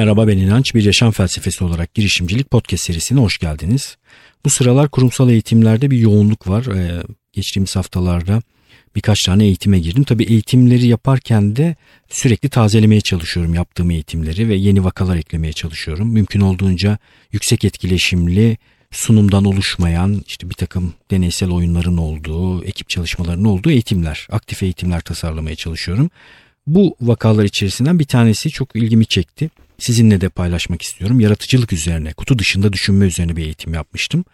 Merhaba ben İnanç. Bir yaşam felsefesi olarak girişimcilik podcast serisine hoş geldiniz. Bu sıralar kurumsal eğitimlerde bir yoğunluk var. Ee, geçtiğimiz haftalarda birkaç tane eğitime girdim. Tabii eğitimleri yaparken de sürekli tazelemeye çalışıyorum yaptığım eğitimleri ve yeni vakalar eklemeye çalışıyorum. Mümkün olduğunca yüksek etkileşimli, sunumdan oluşmayan işte bir takım deneysel oyunların olduğu, ekip çalışmalarının olduğu eğitimler, aktif eğitimler tasarlamaya çalışıyorum. Bu vakalar içerisinden bir tanesi çok ilgimi çekti. Sizinle de paylaşmak istiyorum. Yaratıcılık üzerine, kutu dışında düşünme üzerine bir eğitim yapmıştım.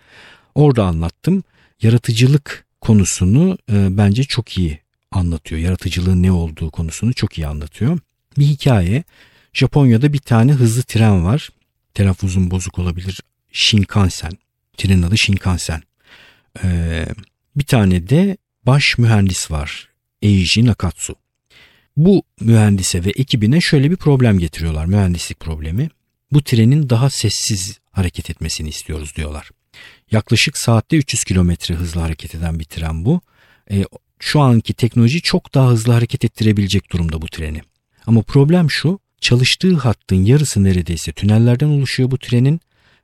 Orada anlattım. Yaratıcılık konusunu e, bence çok iyi anlatıyor. Yaratıcılığın ne olduğu konusunu çok iyi anlatıyor. Bir hikaye. Japonya'da bir tane hızlı tren var. Telaffuzum bozuk olabilir. Shinkansen. Trenin adı Shinkansen. Ee, bir tane de baş mühendis var. Eiji Nakatsu. Bu mühendise ve ekibine şöyle bir problem getiriyorlar. Mühendislik problemi. Bu trenin daha sessiz hareket etmesini istiyoruz diyorlar. Yaklaşık saatte 300 kilometre hızla hareket eden bir tren bu. E, şu anki teknoloji çok daha hızlı hareket ettirebilecek durumda bu treni. Ama problem şu çalıştığı hattın yarısı neredeyse tünellerden oluşuyor bu trenin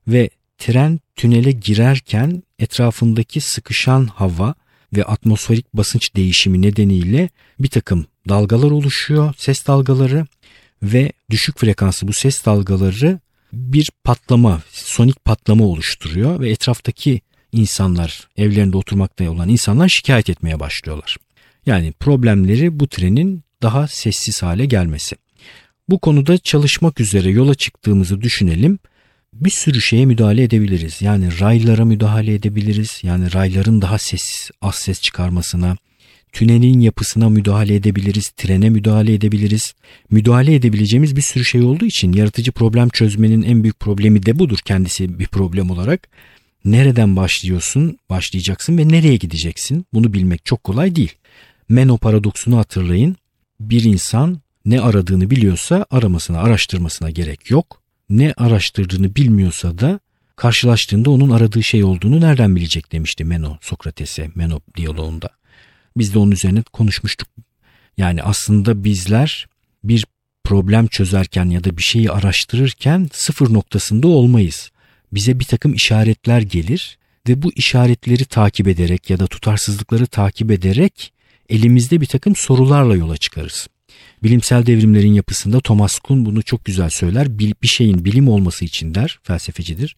ve tren tünele girerken etrafındaki sıkışan hava ve atmosferik basınç değişimi nedeniyle bir takım dalgalar oluşuyor, ses dalgaları ve düşük frekanslı bu ses dalgaları bir patlama, sonik patlama oluşturuyor ve etraftaki insanlar, evlerinde oturmakta olan insanlar şikayet etmeye başlıyorlar. Yani problemleri bu trenin daha sessiz hale gelmesi. Bu konuda çalışmak üzere yola çıktığımızı düşünelim. Bir sürü şeye müdahale edebiliriz. Yani raylara müdahale edebiliriz. Yani rayların daha sessiz, az ses çıkarmasına, tünelin yapısına müdahale edebiliriz, trene müdahale edebiliriz. Müdahale edebileceğimiz bir sürü şey olduğu için yaratıcı problem çözmenin en büyük problemi de budur kendisi bir problem olarak. Nereden başlıyorsun, başlayacaksın ve nereye gideceksin? Bunu bilmek çok kolay değil. Meno paradoksunu hatırlayın. Bir insan ne aradığını biliyorsa aramasına, araştırmasına gerek yok. Ne araştırdığını bilmiyorsa da karşılaştığında onun aradığı şey olduğunu nereden bilecek demişti Meno Sokrates'e Meno diyaloğunda. Biz de onun üzerine konuşmuştuk. Yani aslında bizler bir problem çözerken ya da bir şeyi araştırırken sıfır noktasında olmayız. Bize bir takım işaretler gelir ve bu işaretleri takip ederek ya da tutarsızlıkları takip ederek elimizde bir takım sorularla yola çıkarız. Bilimsel devrimlerin yapısında Thomas Kuhn bunu çok güzel söyler. Bir şeyin bilim olması için der, felsefecidir.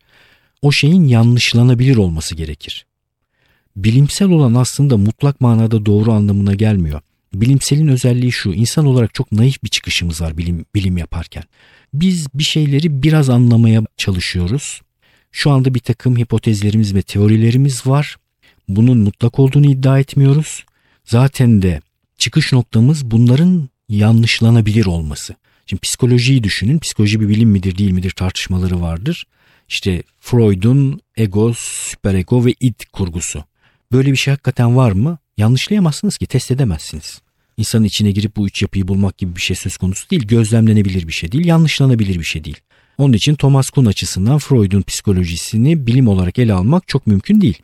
O şeyin yanlışlanabilir olması gerekir bilimsel olan aslında mutlak manada doğru anlamına gelmiyor. Bilimselin özelliği şu, insan olarak çok naif bir çıkışımız var bilim, bilim yaparken. Biz bir şeyleri biraz anlamaya çalışıyoruz. Şu anda bir takım hipotezlerimiz ve teorilerimiz var. Bunun mutlak olduğunu iddia etmiyoruz. Zaten de çıkış noktamız bunların yanlışlanabilir olması. Şimdi psikolojiyi düşünün. Psikoloji bir bilim midir değil midir tartışmaları vardır. İşte Freud'un ego, süperego ve id kurgusu. Böyle bir şey hakikaten var mı? Yanlışlayamazsınız ki test edemezsiniz. İnsanın içine girip bu üç yapıyı bulmak gibi bir şey söz konusu değil. Gözlemlenebilir bir şey değil. Yanlışlanabilir bir şey değil. Onun için Thomas Kuhn açısından Freud'un psikolojisini bilim olarak ele almak çok mümkün değil.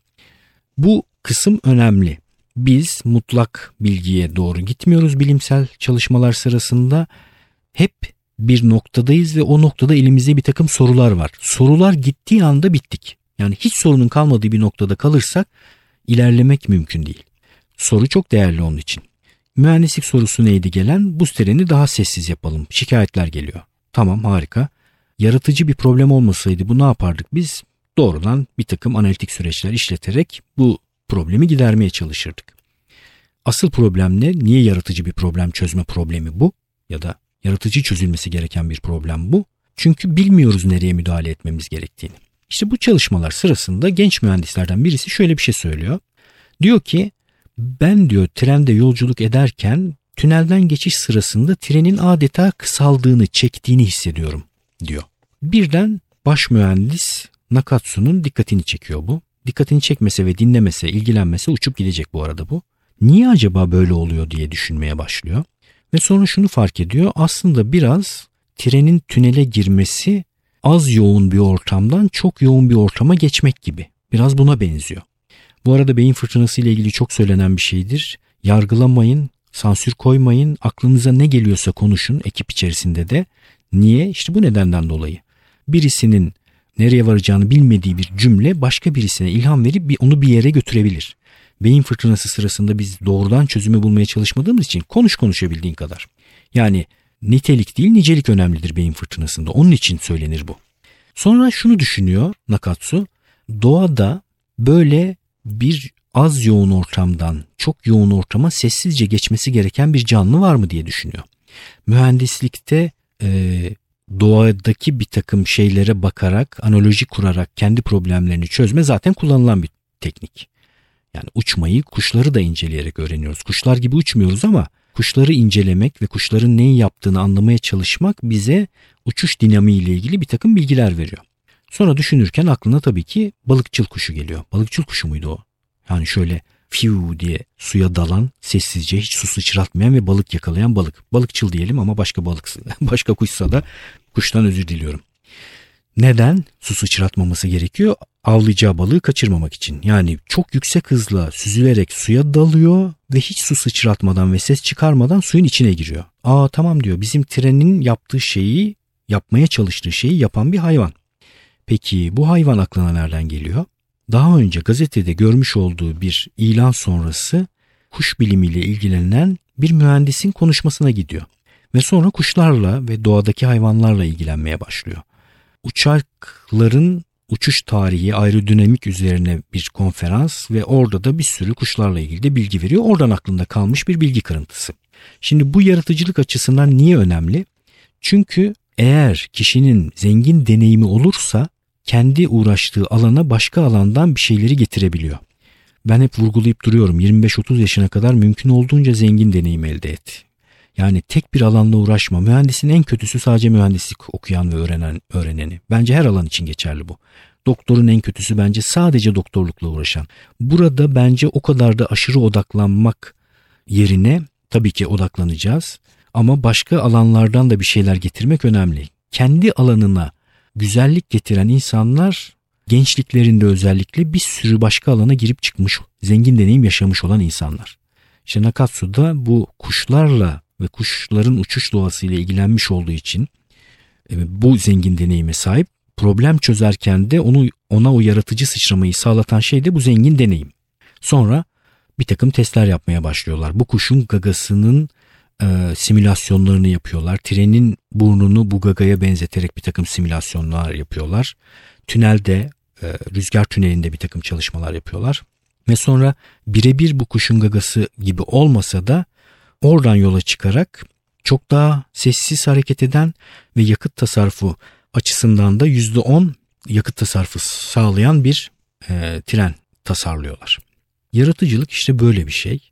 Bu kısım önemli. Biz mutlak bilgiye doğru gitmiyoruz bilimsel çalışmalar sırasında. Hep bir noktadayız ve o noktada elimizde bir takım sorular var. Sorular gittiği anda bittik. Yani hiç sorunun kalmadığı bir noktada kalırsak ilerlemek mümkün değil. Soru çok değerli onun için. mühendislik sorusu neydi gelen? Bu treni daha sessiz yapalım. Şikayetler geliyor. Tamam harika. Yaratıcı bir problem olmasaydı bu ne yapardık biz? Doğrudan bir takım analitik süreçler işleterek bu problemi gidermeye çalışırdık. Asıl problem ne? Niye yaratıcı bir problem çözme problemi bu? Ya da yaratıcı çözülmesi gereken bir problem bu. Çünkü bilmiyoruz nereye müdahale etmemiz gerektiğini. İşte bu çalışmalar sırasında genç mühendislerden birisi şöyle bir şey söylüyor. Diyor ki ben diyor trende yolculuk ederken tünelden geçiş sırasında trenin adeta kısaldığını, çektiğini hissediyorum diyor. Birden baş mühendis Nakatsu'nun dikkatini çekiyor bu. Dikkatini çekmese ve dinlemese, ilgilenmese uçup gidecek bu arada bu. Niye acaba böyle oluyor diye düşünmeye başlıyor. Ve sonra şunu fark ediyor. Aslında biraz trenin tünele girmesi az yoğun bir ortamdan çok yoğun bir ortama geçmek gibi. Biraz buna benziyor. Bu arada beyin fırtınası ile ilgili çok söylenen bir şeydir. Yargılamayın, sansür koymayın, aklınıza ne geliyorsa konuşun ekip içerisinde de. Niye? İşte bu nedenden dolayı. Birisinin nereye varacağını bilmediği bir cümle başka birisine ilham verip onu bir yere götürebilir. Beyin fırtınası sırasında biz doğrudan çözümü bulmaya çalışmadığımız için konuş konuşabildiğin kadar. Yani nitelik değil nicelik önemlidir beyin fırtınasında. Onun için söylenir bu. Sonra şunu düşünüyor Nakatsu. Doğada böyle bir az yoğun ortamdan çok yoğun ortama sessizce geçmesi gereken bir canlı var mı diye düşünüyor. Mühendislikte e, doğadaki bir takım şeylere bakarak, analoji kurarak kendi problemlerini çözme zaten kullanılan bir teknik. Yani uçmayı, kuşları da inceleyerek öğreniyoruz. Kuşlar gibi uçmuyoruz ama kuşları incelemek ve kuşların neyi yaptığını anlamaya çalışmak bize uçuş dinamiği ile ilgili bir takım bilgiler veriyor. Sonra düşünürken aklına tabii ki balıkçıl kuşu geliyor. Balıkçıl kuşu muydu o? Yani şöyle fiu diye suya dalan, sessizce hiç su sıçratmayan ve balık yakalayan balık. Balıkçıl diyelim ama başka balık, başka kuşsa da kuştan özür diliyorum. Neden su sıçratmaması gerekiyor? Avlayacağı balığı kaçırmamak için. Yani çok yüksek hızla süzülerek suya dalıyor ve hiç su sıçratmadan ve ses çıkarmadan suyun içine giriyor. Aa tamam diyor bizim trenin yaptığı şeyi yapmaya çalıştığı şeyi yapan bir hayvan. Peki bu hayvan aklına nereden geliyor? Daha önce gazetede görmüş olduğu bir ilan sonrası kuş bilimiyle ilgilenen bir mühendisin konuşmasına gidiyor. Ve sonra kuşlarla ve doğadaki hayvanlarla ilgilenmeye başlıyor. Uçakların uçuş tarihi aerodinamik üzerine bir konferans ve orada da bir sürü kuşlarla ilgili de bilgi veriyor. Oradan aklında kalmış bir bilgi kırıntısı. Şimdi bu yaratıcılık açısından niye önemli? Çünkü eğer kişinin zengin deneyimi olursa kendi uğraştığı alana başka alandan bir şeyleri getirebiliyor. Ben hep vurgulayıp duruyorum 25-30 yaşına kadar mümkün olduğunca zengin deneyim elde et. Yani tek bir alanla uğraşma. Mühendisin en kötüsü sadece mühendislik okuyan ve öğrenen öğreneni. Bence her alan için geçerli bu. Doktorun en kötüsü bence sadece doktorlukla uğraşan. Burada bence o kadar da aşırı odaklanmak yerine tabii ki odaklanacağız ama başka alanlardan da bir şeyler getirmek önemli. Kendi alanına güzellik getiren insanlar gençliklerinde özellikle bir sürü başka alana girip çıkmış, zengin deneyim yaşamış olan insanlar. İşte Nakatsu da bu kuşlarla ve kuşların uçuş doğasıyla ilgilenmiş olduğu için e, bu zengin deneyime sahip. Problem çözerken de onu ona o yaratıcı sıçramayı sağlatan şey de bu zengin deneyim. Sonra bir takım testler yapmaya başlıyorlar. Bu kuşun gagasının e, simülasyonlarını yapıyorlar. Trenin burnunu bu gagaya benzeterek bir takım simülasyonlar yapıyorlar. Tünelde, e, rüzgar tünelinde bir takım çalışmalar yapıyorlar. Ve sonra birebir bu kuşun gagası gibi olmasa da oradan yola çıkarak çok daha sessiz hareket eden ve yakıt tasarrufu açısından da %10 yakıt tasarrufu sağlayan bir e, tren tasarlıyorlar. Yaratıcılık işte böyle bir şey.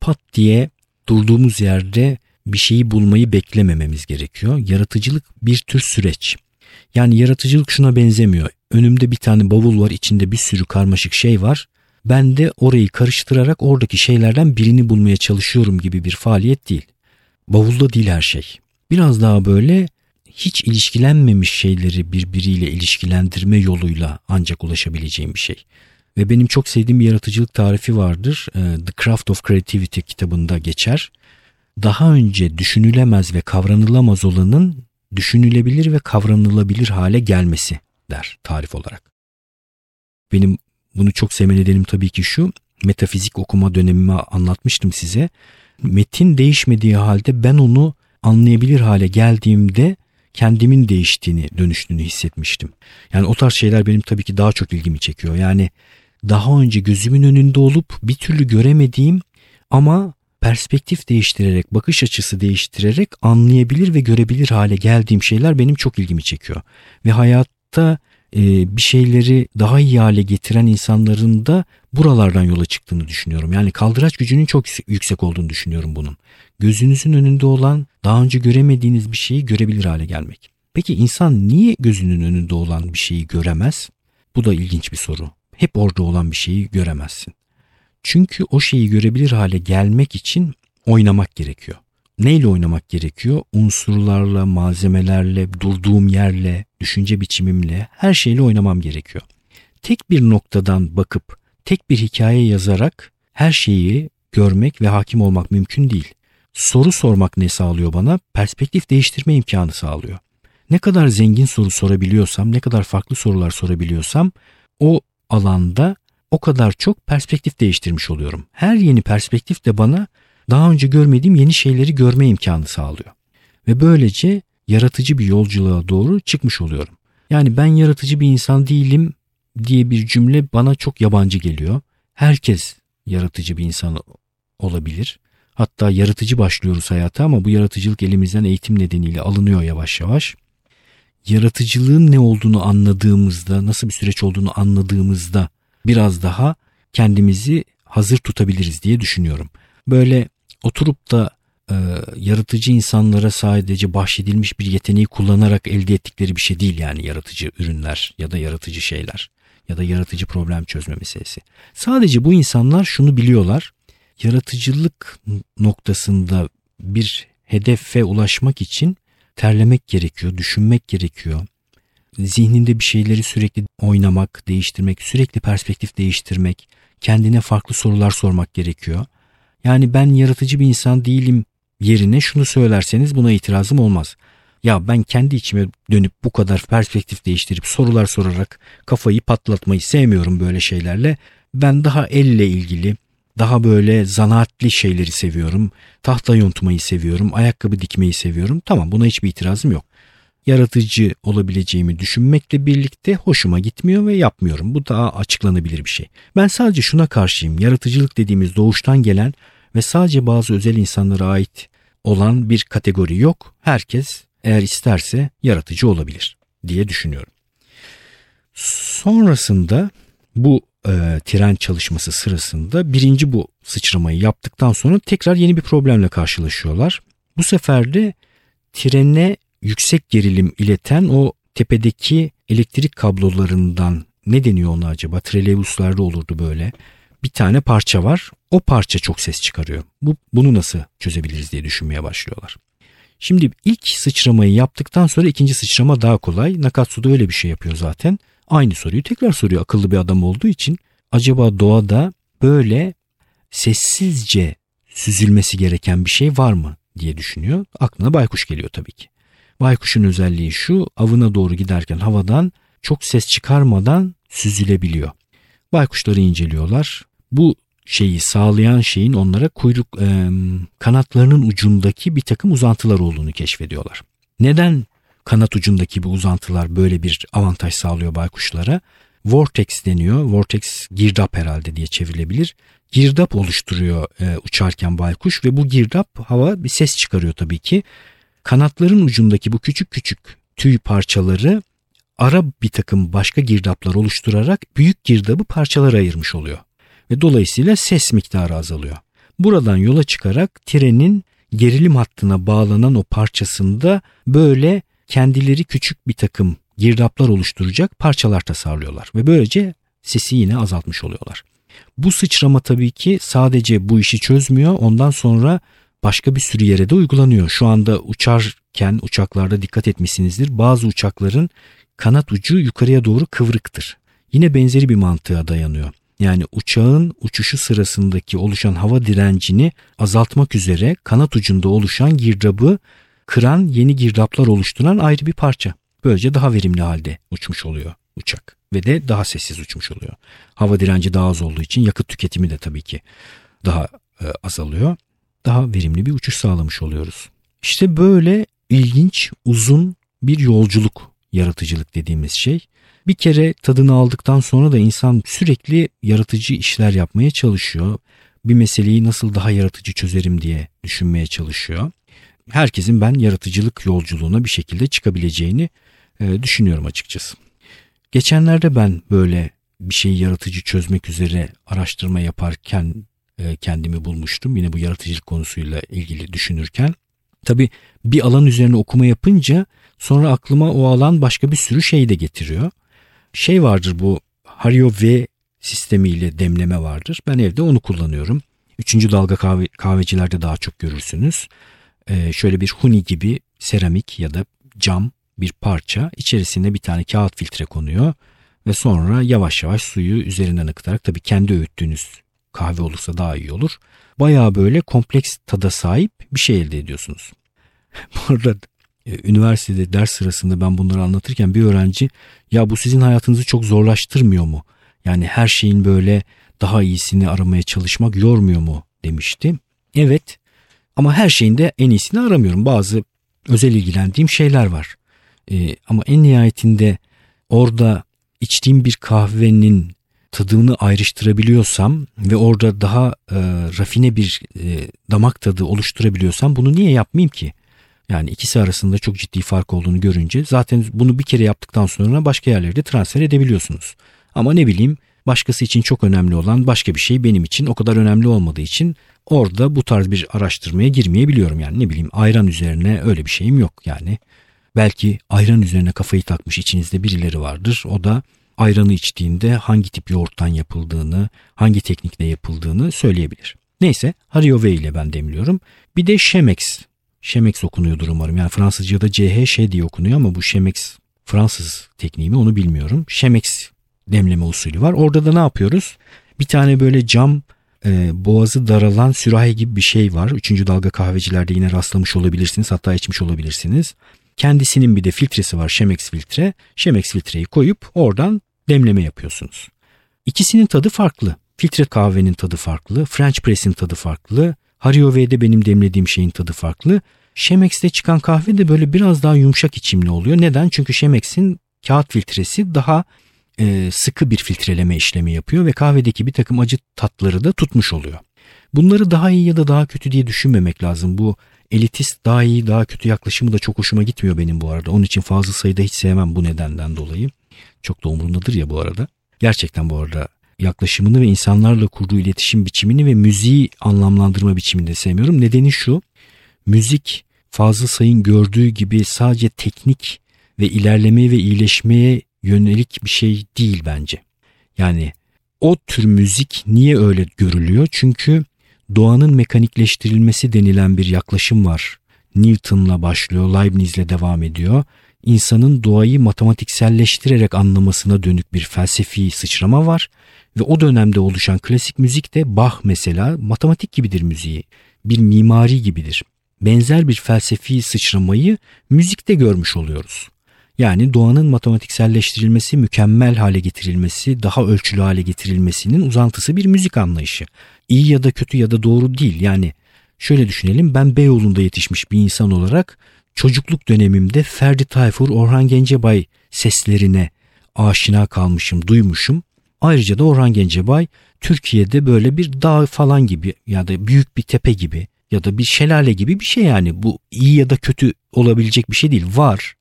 Pat diye durduğumuz yerde bir şeyi bulmayı beklemememiz gerekiyor. Yaratıcılık bir tür süreç. Yani yaratıcılık şuna benzemiyor. Önümde bir tane bavul var, içinde bir sürü karmaşık şey var. Ben de orayı karıştırarak oradaki şeylerden birini bulmaya çalışıyorum gibi bir faaliyet değil. Bavulda değil her şey. Biraz daha böyle hiç ilişkilenmemiş şeyleri birbiriyle ilişkilendirme yoluyla ancak ulaşabileceğim bir şey. Ve benim çok sevdiğim bir yaratıcılık tarifi vardır. Ee, The Craft of Creativity kitabında geçer. Daha önce düşünülemez ve kavranılamaz olanın düşünülebilir ve kavranılabilir hale gelmesi der tarif olarak. Benim bunu çok sevme nedenim tabii ki şu. Metafizik okuma dönemimi anlatmıştım size. Metin değişmediği halde ben onu anlayabilir hale geldiğimde kendimin değiştiğini, dönüştüğünü hissetmiştim. Yani o tarz şeyler benim tabii ki daha çok ilgimi çekiyor. Yani daha önce gözümün önünde olup bir türlü göremediğim ama perspektif değiştirerek, bakış açısı değiştirerek anlayabilir ve görebilir hale geldiğim şeyler benim çok ilgimi çekiyor. Ve hayatta bir şeyleri daha iyi hale getiren insanların da buralardan yola çıktığını düşünüyorum. Yani kaldıraç gücünün çok yüksek olduğunu düşünüyorum bunun. Gözünüzün önünde olan daha önce göremediğiniz bir şeyi görebilir hale gelmek. Peki insan niye gözünün önünde olan bir şeyi göremez? Bu da ilginç bir soru. Hep orada olan bir şeyi göremezsin. Çünkü o şeyi görebilir hale gelmek için oynamak gerekiyor. Neyle oynamak gerekiyor? Unsurlarla, malzemelerle, durduğum yerle, düşünce biçimimle, her şeyle oynamam gerekiyor. Tek bir noktadan bakıp, tek bir hikaye yazarak her şeyi görmek ve hakim olmak mümkün değil. Soru sormak ne sağlıyor bana? Perspektif değiştirme imkanı sağlıyor. Ne kadar zengin soru sorabiliyorsam, ne kadar farklı sorular sorabiliyorsam o alanda o kadar çok perspektif değiştirmiş oluyorum. Her yeni perspektif de bana daha önce görmediğim yeni şeyleri görme imkanı sağlıyor. Ve böylece yaratıcı bir yolculuğa doğru çıkmış oluyorum. Yani ben yaratıcı bir insan değilim diye bir cümle bana çok yabancı geliyor. Herkes yaratıcı bir insan olabilir. Hatta yaratıcı başlıyoruz hayata ama bu yaratıcılık elimizden eğitim nedeniyle alınıyor yavaş yavaş. Yaratıcılığın ne olduğunu anladığımızda, nasıl bir süreç olduğunu anladığımızda biraz daha kendimizi hazır tutabiliriz diye düşünüyorum. Böyle oturup da e, yaratıcı insanlara sadece bahşedilmiş bir yeteneği kullanarak elde ettikleri bir şey değil yani yaratıcı ürünler ya da yaratıcı şeyler ya da yaratıcı problem çözme meselesi. Sadece bu insanlar şunu biliyorlar. Yaratıcılık noktasında bir hedefe ulaşmak için terlemek gerekiyor, düşünmek gerekiyor. Zihninde bir şeyleri sürekli oynamak, değiştirmek, sürekli perspektif değiştirmek, kendine farklı sorular sormak gerekiyor. Yani ben yaratıcı bir insan değilim yerine şunu söylerseniz buna itirazım olmaz. Ya ben kendi içime dönüp bu kadar perspektif değiştirip sorular sorarak kafayı patlatmayı sevmiyorum böyle şeylerle. Ben daha elle ilgili, daha böyle zanaatli şeyleri seviyorum. Tahta yontmayı seviyorum, ayakkabı dikmeyi seviyorum. Tamam buna hiçbir itirazım yok. Yaratıcı olabileceğimi düşünmekle birlikte hoşuma gitmiyor ve yapmıyorum. Bu daha açıklanabilir bir şey. Ben sadece şuna karşıyım. Yaratıcılık dediğimiz doğuştan gelen ve sadece bazı özel insanlara ait olan bir kategori yok. Herkes eğer isterse yaratıcı olabilir diye düşünüyorum. Sonrasında bu e, tren çalışması sırasında birinci bu sıçramayı yaptıktan sonra tekrar yeni bir problemle karşılaşıyorlar. Bu sefer de trene yüksek gerilim ileten o tepedeki elektrik kablolarından ne deniyor ona acaba? Trelebuslarda olurdu böyle. Bir tane parça var. O parça çok ses çıkarıyor. Bu, bunu nasıl çözebiliriz diye düşünmeye başlıyorlar. Şimdi ilk sıçramayı yaptıktan sonra ikinci sıçrama daha kolay. Nakatsu da öyle bir şey yapıyor zaten. Aynı soruyu tekrar soruyor akıllı bir adam olduğu için. Acaba doğada böyle sessizce süzülmesi gereken bir şey var mı diye düşünüyor. Aklına baykuş geliyor tabii ki. Baykuşun özelliği şu avına doğru giderken havadan çok ses çıkarmadan süzülebiliyor. Baykuşları inceliyorlar. Bu şeyi sağlayan şeyin onlara kuyruk e, kanatlarının ucundaki bir takım uzantılar olduğunu keşfediyorlar. Neden kanat ucundaki bu uzantılar böyle bir avantaj sağlıyor baykuşlara? Vortex deniyor. Vortex girdap herhalde diye çevrilebilir. Girdap oluşturuyor e, uçarken baykuş ve bu girdap hava bir ses çıkarıyor tabii ki. Kanatların ucundaki bu küçük küçük tüy parçaları ara bir takım başka girdaplar oluşturarak büyük girdabı parçalara ayırmış oluyor. Ve dolayısıyla ses miktarı azalıyor. Buradan yola çıkarak trenin gerilim hattına bağlanan o parçasında böyle kendileri küçük bir takım girdaplar oluşturacak parçalar tasarlıyorlar. Ve böylece sesi yine azaltmış oluyorlar. Bu sıçrama tabii ki sadece bu işi çözmüyor. Ondan sonra başka bir sürü yere de uygulanıyor. Şu anda uçarken uçaklarda dikkat etmişsinizdir. Bazı uçakların kanat ucu yukarıya doğru kıvrıktır. Yine benzeri bir mantığa dayanıyor. Yani uçağın uçuşu sırasındaki oluşan hava direncini azaltmak üzere kanat ucunda oluşan girdabı kıran yeni girdaplar oluşturan ayrı bir parça. Böylece daha verimli halde uçmuş oluyor uçak ve de daha sessiz uçmuş oluyor. Hava direnci daha az olduğu için yakıt tüketimi de tabii ki daha e, azalıyor. daha verimli bir uçuş sağlamış oluyoruz. İşte böyle ilginç, uzun bir yolculuk yaratıcılık dediğimiz şey. Bir kere tadını aldıktan sonra da insan sürekli yaratıcı işler yapmaya çalışıyor. Bir meseleyi nasıl daha yaratıcı çözerim diye düşünmeye çalışıyor. Herkesin ben yaratıcılık yolculuğuna bir şekilde çıkabileceğini e, düşünüyorum açıkçası. Geçenlerde ben böyle bir şeyi yaratıcı çözmek üzere araştırma yaparken e, kendimi bulmuştum. Yine bu yaratıcılık konusuyla ilgili düşünürken. Tabi bir alan üzerine okuma yapınca sonra aklıma o alan başka bir sürü şey de getiriyor. Şey vardır bu Hario V sistemiyle demleme vardır. Ben evde onu kullanıyorum. Üçüncü dalga kahve, kahvecilerde daha çok görürsünüz. Ee, şöyle bir huni gibi seramik ya da cam bir parça içerisinde bir tane kağıt filtre konuyor ve sonra yavaş yavaş suyu üzerinden akıtarak tabii kendi öğüttüğünüz kahve olursa daha iyi olur. Baya böyle kompleks tada sahip bir şey elde ediyorsunuz. Bu arada üniversitede ders sırasında ben bunları anlatırken bir öğrenci ya bu sizin hayatınızı çok zorlaştırmıyor mu? Yani her şeyin böyle daha iyisini aramaya çalışmak yormuyor mu demişti. Evet ama her şeyin de en iyisini aramıyorum. Bazı özel ilgilendiğim şeyler var. Ee, ama en nihayetinde orada içtiğim bir kahvenin tadını ayrıştırabiliyorsam ve orada daha e, rafine bir e, damak tadı oluşturabiliyorsam bunu niye yapmayayım ki? Yani ikisi arasında çok ciddi fark olduğunu görünce zaten bunu bir kere yaptıktan sonra başka yerlerde transfer edebiliyorsunuz. Ama ne bileyim başkası için çok önemli olan başka bir şey benim için o kadar önemli olmadığı için orada bu tarz bir araştırmaya girmeyebiliyorum. Yani ne bileyim ayran üzerine öyle bir şeyim yok yani. Belki ayran üzerine kafayı takmış içinizde birileri vardır. O da ayranı içtiğinde hangi tip yoğurttan yapıldığını, hangi teknikle yapıldığını söyleyebilir. Neyse Hariove ile ben demliyorum. Bir de Chemex. Chemex okunuyordur umarım. Yani Fransızca'da CH diye okunuyor ama bu Chemex Fransız tekniği mi onu bilmiyorum. Chemex demleme usulü var. Orada da ne yapıyoruz? Bir tane böyle cam e, boğazı daralan sürahi gibi bir şey var. Üçüncü dalga kahvecilerde yine rastlamış olabilirsiniz. Hatta içmiş olabilirsiniz. Kendisinin bir de filtresi var Chemex filtre. Chemex filtreyi koyup oradan demleme yapıyorsunuz. İkisinin tadı farklı. Filtre kahvenin tadı farklı. French press'in tadı farklı. Hario V'de benim demlediğim şeyin tadı farklı. Chemex'te çıkan kahve de böyle biraz daha yumuşak içimli oluyor. Neden? Çünkü Chemex'in kağıt filtresi daha e, sıkı bir filtreleme işlemi yapıyor ve kahvedeki bir takım acı tatları da tutmuş oluyor. Bunları daha iyi ya da daha kötü diye düşünmemek lazım. Bu elitist daha iyi daha kötü yaklaşımı da çok hoşuma gitmiyor benim bu arada. Onun için fazla sayıda hiç sevmem bu nedenden dolayı. Çok da umurumdadır ya bu arada. Gerçekten bu arada yaklaşımını ve insanlarla kurduğu iletişim biçimini ve müziği anlamlandırma biçimini de sevmiyorum. Nedeni şu. Müzik Fazıl Say'ın gördüğü gibi sadece teknik ve ilerlemeye ve iyileşmeye yönelik bir şey değil bence. Yani o tür müzik niye öyle görülüyor? Çünkü doğanın mekanikleştirilmesi denilen bir yaklaşım var. Newton'la başlıyor, Leibniz'le devam ediyor. İnsanın doğayı matematikselleştirerek anlamasına dönük bir felsefi sıçrama var ve o dönemde oluşan klasik müzik de Bach mesela matematik gibidir müziği. Bir mimari gibidir. Benzer bir felsefi sıçramayı müzikte görmüş oluyoruz. Yani doğanın matematikselleştirilmesi, mükemmel hale getirilmesi, daha ölçülü hale getirilmesinin uzantısı bir müzik anlayışı. İyi ya da kötü ya da doğru değil. Yani şöyle düşünelim ben Beyoğlu'nda yetişmiş bir insan olarak çocukluk dönemimde Ferdi Tayfur, Orhan Gencebay seslerine aşina kalmışım, duymuşum. Ayrıca da Orhan Gencebay Türkiye'de böyle bir dağ falan gibi ya da büyük bir tepe gibi ya da bir şelale gibi bir şey yani. Bu iyi ya da kötü olabilecek bir şey değil. Var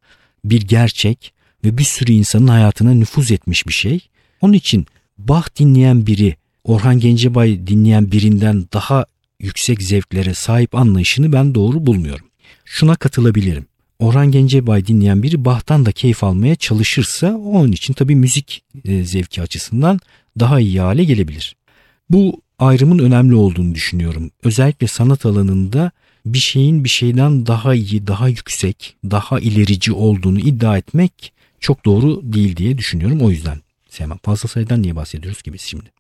bir gerçek ve bir sürü insanın hayatına nüfuz etmiş bir şey. Onun için Bach dinleyen biri Orhan Gencebay dinleyen birinden daha yüksek zevklere sahip anlayışını ben doğru bulmuyorum. Şuna katılabilirim. Orhan Gencebay dinleyen biri Bach'tan da keyif almaya çalışırsa onun için tabii müzik e, zevki açısından daha iyi hale gelebilir. Bu ayrımın önemli olduğunu düşünüyorum. Özellikle sanat alanında bir şeyin bir şeyden daha iyi, daha yüksek, daha ilerici olduğunu iddia etmek çok doğru değil diye düşünüyorum. O yüzden sevmem. Fazla sayıdan niye bahsediyoruz ki biz şimdi?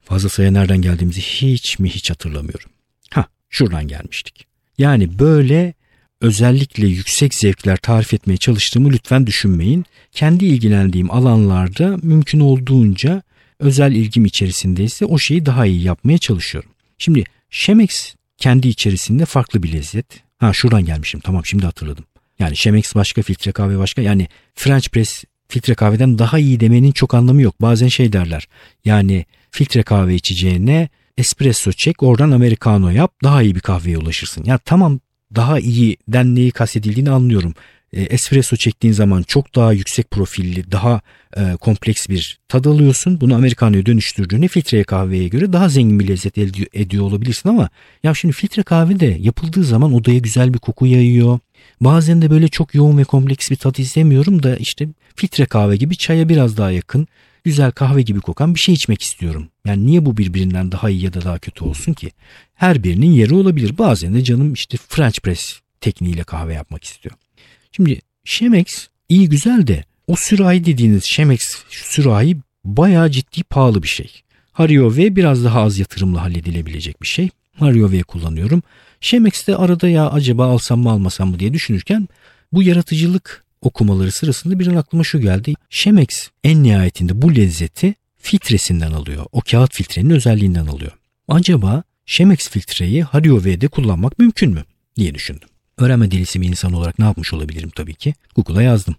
Fazla sayıya nereden geldiğimizi hiç mi hiç hatırlamıyorum. Ha şuradan gelmiştik. Yani böyle özellikle yüksek zevkler tarif etmeye çalıştığımı lütfen düşünmeyin. Kendi ilgilendiğim alanlarda mümkün olduğunca özel ilgim içerisindeyse o şeyi daha iyi yapmaya çalışıyorum. Şimdi Chemex kendi içerisinde farklı bir lezzet. Ha şuradan gelmişim tamam şimdi hatırladım. Yani Chemex başka filtre kahve başka yani French press filtre kahveden daha iyi demenin çok anlamı yok. Bazen şey derler yani filtre kahve içeceğine espresso çek oradan americano yap daha iyi bir kahveye ulaşırsın. Ya tamam daha iyi neyi kastedildiğini anlıyorum. E, espresso çektiğin zaman çok daha yüksek profilli, daha e, kompleks bir tad alıyorsun. Bunu Amerikano'ya dönüştürdüğünde filtre kahveye göre daha zengin bir lezzet elde ediyor olabilirsin ama ya şimdi filtre kahve de yapıldığı zaman odaya güzel bir koku yayıyor. Bazen de böyle çok yoğun ve kompleks bir tat istemiyorum da işte filtre kahve gibi çaya biraz daha yakın, güzel kahve gibi kokan bir şey içmek istiyorum. Yani niye bu birbirinden daha iyi ya da daha kötü olsun ki? Her birinin yeri olabilir. Bazen de canım işte French press tekniğiyle kahve yapmak istiyor. Şimdi Chemex iyi güzel de o sürahi dediğiniz Chemex sürahi bayağı ciddi pahalı bir şey. Hario V biraz daha az yatırımla halledilebilecek bir şey. Hario V kullanıyorum. Chemex'te arada ya acaba alsam mı almasam mı diye düşünürken bu yaratıcılık okumaları sırasında bir an aklıma şu geldi. Chemex en nihayetinde bu lezzeti filtresinden alıyor. O kağıt filtrenin özelliğinden alıyor. Acaba Chemex filtreyi Hario V'de kullanmak mümkün mü diye düşündüm. Öğrenme delisi bir insan olarak ne yapmış olabilirim tabii ki? Google'a yazdım.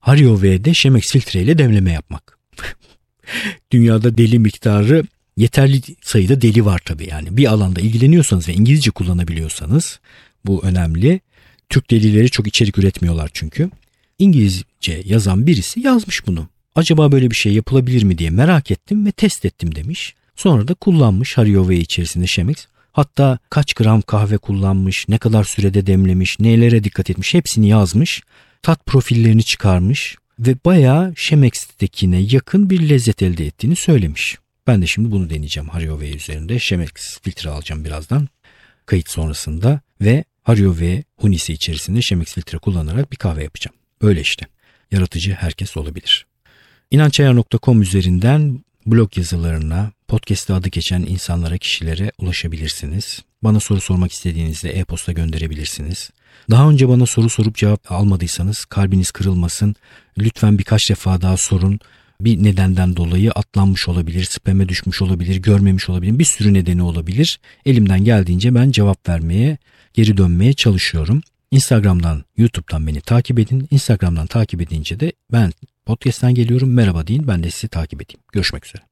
Hario V'de Chemex filtreyle demleme yapmak. Dünyada deli miktarı yeterli sayıda deli var tabii yani. Bir alanda ilgileniyorsanız ve İngilizce kullanabiliyorsanız bu önemli. Türk delileri çok içerik üretmiyorlar çünkü. İngilizce yazan birisi yazmış bunu. Acaba böyle bir şey yapılabilir mi diye merak ettim ve test ettim demiş. Sonra da kullanmış Hario V içerisinde Chemex. Hatta kaç gram kahve kullanmış, ne kadar sürede demlemiş, nelere dikkat etmiş hepsini yazmış. Tat profillerini çıkarmış ve bayağı Chemex'tekine yakın bir lezzet elde ettiğini söylemiş. Ben de şimdi bunu deneyeceğim Hario V üzerinde. Chemex filtre alacağım birazdan. Kayıt sonrasında ve Hario V hunisi içerisinde Chemex filtre kullanarak bir kahve yapacağım. Böyle işte. Yaratıcı herkes olabilir. İnançayar.com üzerinden blog yazılarına, podcast'te adı geçen insanlara, kişilere ulaşabilirsiniz. Bana soru sormak istediğinizde e-posta gönderebilirsiniz. Daha önce bana soru sorup cevap almadıysanız kalbiniz kırılmasın. Lütfen birkaç defa daha sorun. Bir nedenden dolayı atlanmış olabilir, spam'e düşmüş olabilir, görmemiş olabilir. Bir sürü nedeni olabilir. Elimden geldiğince ben cevap vermeye, geri dönmeye çalışıyorum. Instagram'dan, YouTube'dan beni takip edin. Instagram'dan takip edince de ben podcast'ten geliyorum. Merhaba deyin. Ben de sizi takip edeyim. Görüşmek üzere.